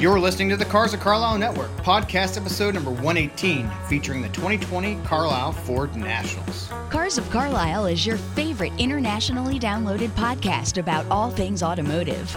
You're listening to the Cars of Carlisle Network, podcast episode number 118, featuring the 2020 Carlisle Ford Nationals. Cars of Carlisle is your favorite internationally downloaded podcast about all things automotive.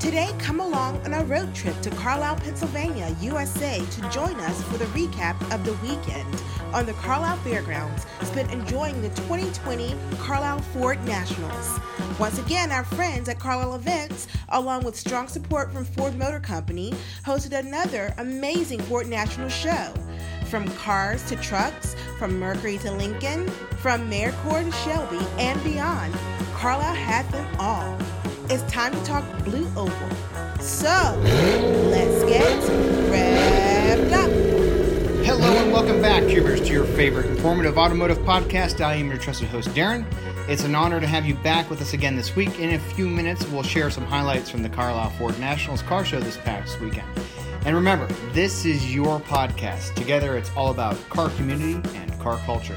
Today, come along on a road trip to Carlisle, Pennsylvania, USA to join us for the recap of the weekend on the Carlisle Fairgrounds spent enjoying the 2020 Carlisle Ford Nationals. Once again, our friends at Carlisle Events, along with strong support from Ford Motor Company, hosted another amazing Ford National show. From cars to trucks, from Mercury to Lincoln, from Merkur to Shelby, and beyond, Carlisle had them all. It's time to talk Blue Oval. So, let's get revved up. Hello and welcome back, Cubers, to your favorite informative automotive podcast. I am your trusted host, Darren. It's an honor to have you back with us again this week. In a few minutes, we'll share some highlights from the Carlisle Ford Nationals car show this past weekend. And remember, this is your podcast. Together, it's all about car community and car culture.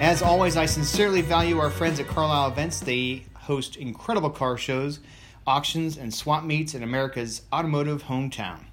As always, I sincerely value our friends at Carlisle Events. They host incredible car shows, auctions, and swap meets in America's automotive hometown.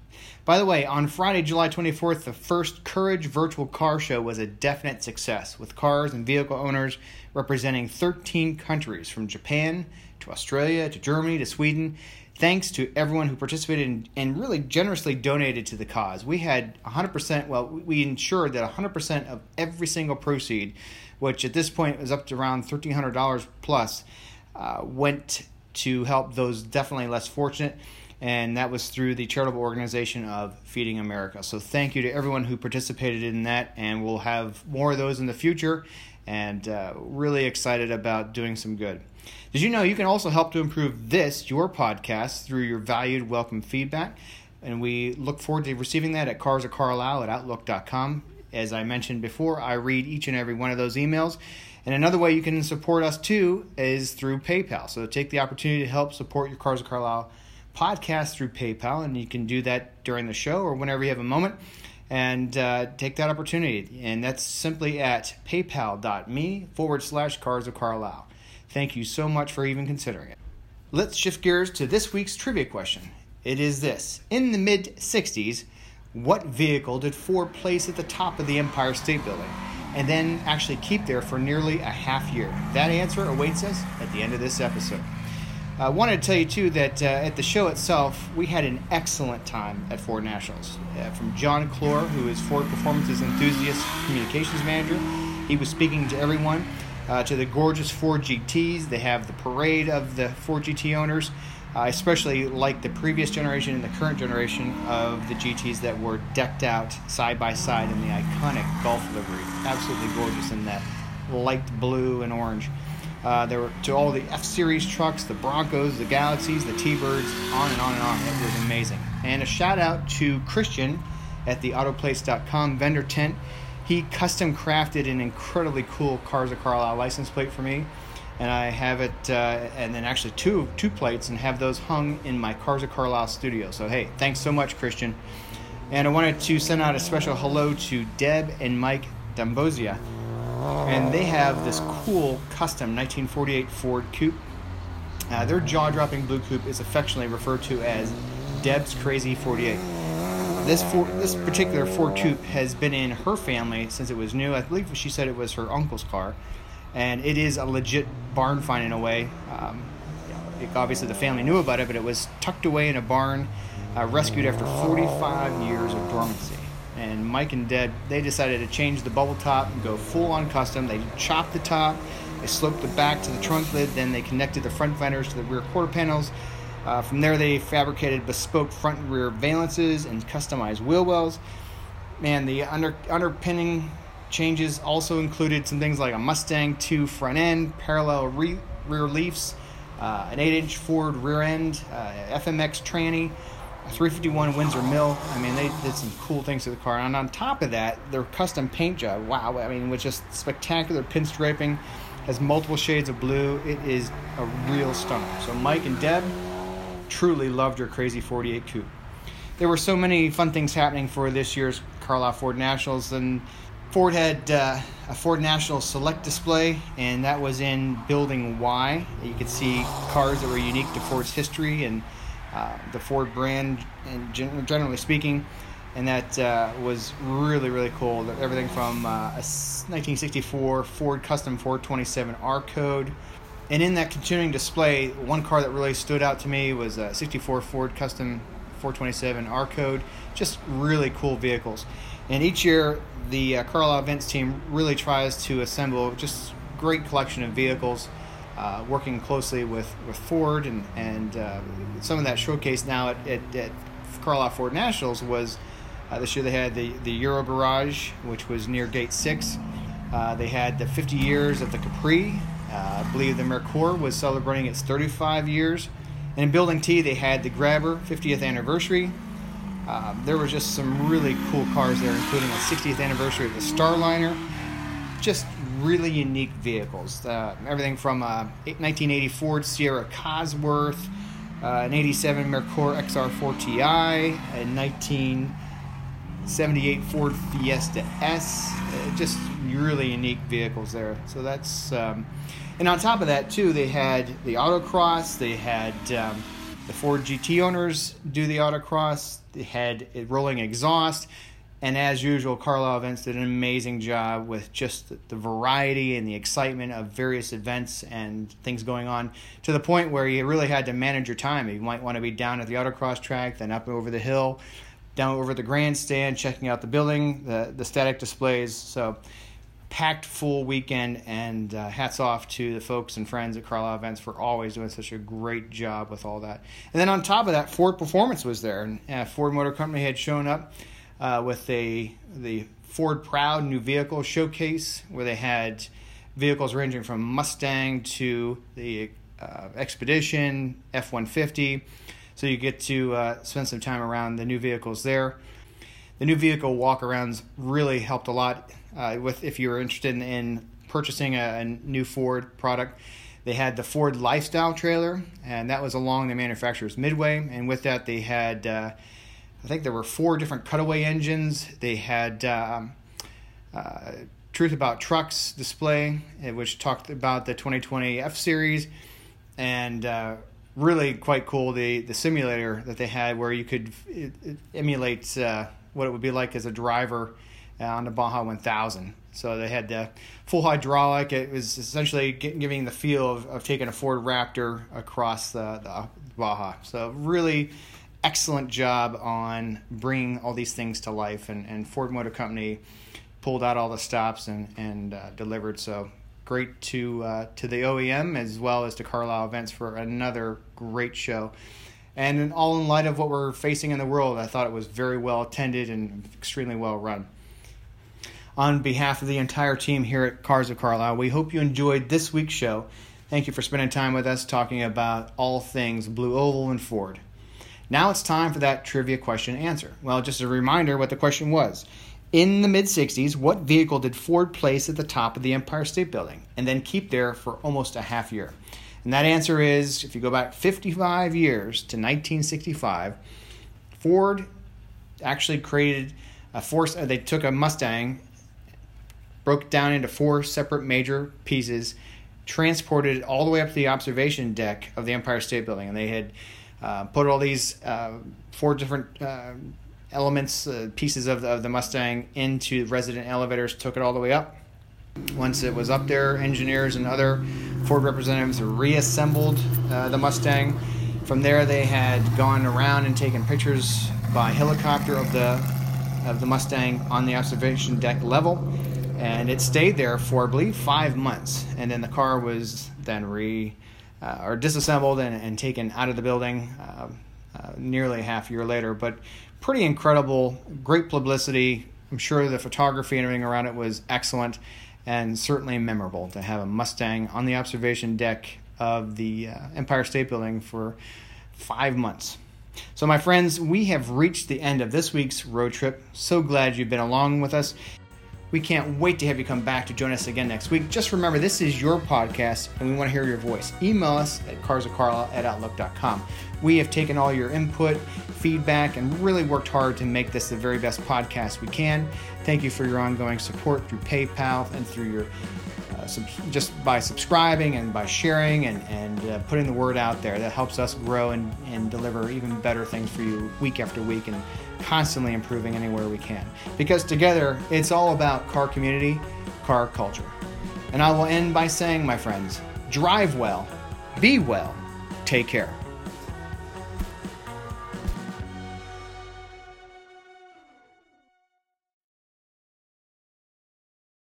By the way, on Friday, July 24th, the first Courage Virtual Car Show was a definite success, with cars and vehicle owners representing 13 countries from Japan to Australia to Germany to Sweden thanks to everyone who participated and, and, really generously donated to the cause. We had 100%, well, we ensured that 100% of every single proceed, which at this point was up to around $1,300 plus, uh, went to help those definitely less fortunate. And that was through the charitable organization of Feeding America. So, thank you to everyone who participated in that, and we'll have more of those in the future. And uh, really excited about doing some good. Did you know you can also help to improve this, your podcast, through your valued welcome feedback? And we look forward to receiving that at Cars of Carlisle at Outlook.com. As I mentioned before, I read each and every one of those emails. And another way you can support us too is through PayPal. So take the opportunity to help support your Cars of Carlisle podcast through PayPal, and you can do that during the show or whenever you have a moment. And uh, take that opportunity. And that's simply at paypal.me forward slash Cars of Carlisle. Thank you so much for even considering it. Let's shift gears to this week's trivia question. It is this In the mid 60s, what vehicle did Ford place at the top of the Empire State Building and then actually keep there for nearly a half year? That answer awaits us at the end of this episode. I wanted to tell you too that uh, at the show itself, we had an excellent time at Ford Nationals. Uh, from John Clor, who is Ford Performance's enthusiast communications manager, he was speaking to everyone uh, to the gorgeous Ford GTs. They have the parade of the Ford GT owners. I especially like the previous generation and the current generation of the GTs that were decked out side by side in the iconic Gulf livery. Absolutely gorgeous in that light blue and orange. Uh, there were to all the F Series trucks, the Broncos, the Galaxies, the T Birds, on and on and on. It was amazing. And a shout out to Christian at the Autoplace.com vendor tent he custom crafted an incredibly cool Cars of Carlisle license plate for me, and I have it, uh, and then actually two two plates, and have those hung in my Cars of Carlisle studio. So hey, thanks so much, Christian. And I wanted to send out a special hello to Deb and Mike Dambozia, and they have this cool custom 1948 Ford Coupe. Uh, their jaw-dropping blue coupe is affectionately referred to as Deb's Crazy 48 this Ford, this particular Ford Coupe has been in her family since it was new. I believe she said it was her uncle's car, and it is a legit barn find in a way. Um, it, obviously, the family knew about it, but it was tucked away in a barn, uh, rescued after 45 years of dormancy. And Mike and Deb, they decided to change the bubble top and go full on custom. They chopped the top, they sloped the back to the trunk lid, then they connected the front fenders to the rear quarter panels uh, from there, they fabricated bespoke front and rear valances and customized wheel wells. Man, the under, underpinning changes also included some things like a Mustang 2 front end, parallel re- rear leafs, uh, an 8 inch Ford rear end, uh, FMX tranny, a 351 Windsor Mill. I mean, they did some cool things to the car. And on top of that, their custom paint job, wow, I mean, with just spectacular pinstriping, has multiple shades of blue. It is a real stunner. So, Mike and Deb truly loved your crazy 48 coupe. There were so many fun things happening for this year's Carlisle Ford Nationals, and Ford had uh, a Ford National Select display, and that was in Building Y. You could see cars that were unique to Ford's history and uh, the Ford brand, and generally speaking. And that uh, was really, really cool. Everything from uh, a 1964 Ford Custom 427 R code. And in that continuing display, one car that really stood out to me was a 64 Ford Custom 427 R code. Just really cool vehicles. And each year, the uh, Carlisle Events team really tries to assemble just great collection of vehicles, uh, working closely with, with Ford and and uh, some of that showcase now at, at, at Carlisle Ford Nationals was uh, this year they had the the Euro Garage, which was near Gate Six. Uh, they had the 50 years of the Capri. Uh, I believe the Merkur was celebrating its 35 years. And in Building T, they had the Grabber 50th anniversary. Um, there were just some really cool cars there, including a 60th anniversary of the Starliner. Just really unique vehicles. Uh, everything from a 1980 Ford Sierra Cosworth, uh, an 87 Merkur XR4 Ti, a 1978 Ford Fiesta S. Uh, just really unique vehicles there. So that's, um, and on top of that too, they had the autocross. They had um, the Ford GT owners do the autocross They had a rolling exhaust. And as usual, Carlisle Events did an amazing job with just the variety and the excitement of various events and things going on to the point where you really had to manage your time. You might want to be down at the autocross track, then up over the hill, down over the grandstand, checking out the building, the, the static displays. So packed full weekend, and uh, hats off to the folks and friends at Carlisle Events for always doing such a great job with all that. And then on top of that, Ford Performance was there, and uh, Ford Motor Company had shown up uh, with a the Ford Proud new vehicle showcase where they had vehicles ranging from Mustang to the uh, Expedition, F 150. So you get to uh, spend some time around the new vehicles there. The new vehicle walk arounds really helped a lot uh, with if you're interested in, in purchasing a, a, new Ford product. They had the Ford Lifestyle trailer, and that was along the manufacturer's midway. And with that, they had, uh, I think there were four different cutaway engines. They had um, uh, Truth About Trucks display, uh, which talked about the 2020 F Series, and uh, really quite cool the the simulator that they had where you could emulate uh, what it would be like as a driver uh, on the Baja 1000. So they had the full hydraulic. It was essentially giving the feel of, of taking a Ford Raptor across the, the Baja. So really excellent job on bringing all these things to life. And, and Ford Motor Company pulled out all the stops and, and uh, delivered. So great to uh, to the OEM as well as to Carlisle Events for another great show. And all in light of what we're facing in the world, I thought it was very well attended and extremely well run on behalf of the entire team here at Cars of Carlisle. We hope you enjoyed this week's show. Thank you for spending time with us talking about all things Blue Oval and Ford. Now it's time for that trivia question answer. Well, just a reminder what the question was. In the mid 60s, what vehicle did Ford place at the top of the Empire State Building and then keep there for almost a half year? And that answer is if you go back 55 years to 1965, Ford actually created a force, uh, they took a Mustang broke down into four separate major pieces, transported it all the way up to the observation deck of the Empire State Building, and they had uh, put all these uh, four different uh, elements, uh, pieces of the, of the Mustang into resident elevators, took it all the way up. Once it was up there, engineers and other Ford representatives reassembled uh, the Mustang. From there, they had gone around and taken pictures by helicopter of the of the Mustang on the observation deck level and it stayed there for I believe five months, and then the car was then re uh, or disassembled and, and taken out of the building uh, uh, nearly a half year later. But pretty incredible, great publicity, I'm sure the photography and everything around it was excellent and certainly memorable to have a Mustang on the observation deck of the uh, Empire State Building for five months. So, my friends, we have reached the end of this week's road trip. So glad you've been along with us. We can't wait to have you come back to join us again next week. Just remember, this is your podcast, and we want to hear your voice. Email us at carsofcarlisle at outlook.com. We have taken all your input, feedback, and really worked hard to make this the very best podcast we can. Thank you for your ongoing support through PayPal and through your sub- just by subscribing and by sharing and, and uh, putting the word out there. That helps us grow and, and deliver even better things for you week after week and constantly improving anywhere we can. Because together, it's all about car community, car culture. And I will end by saying, my friends, drive well, be well, take care.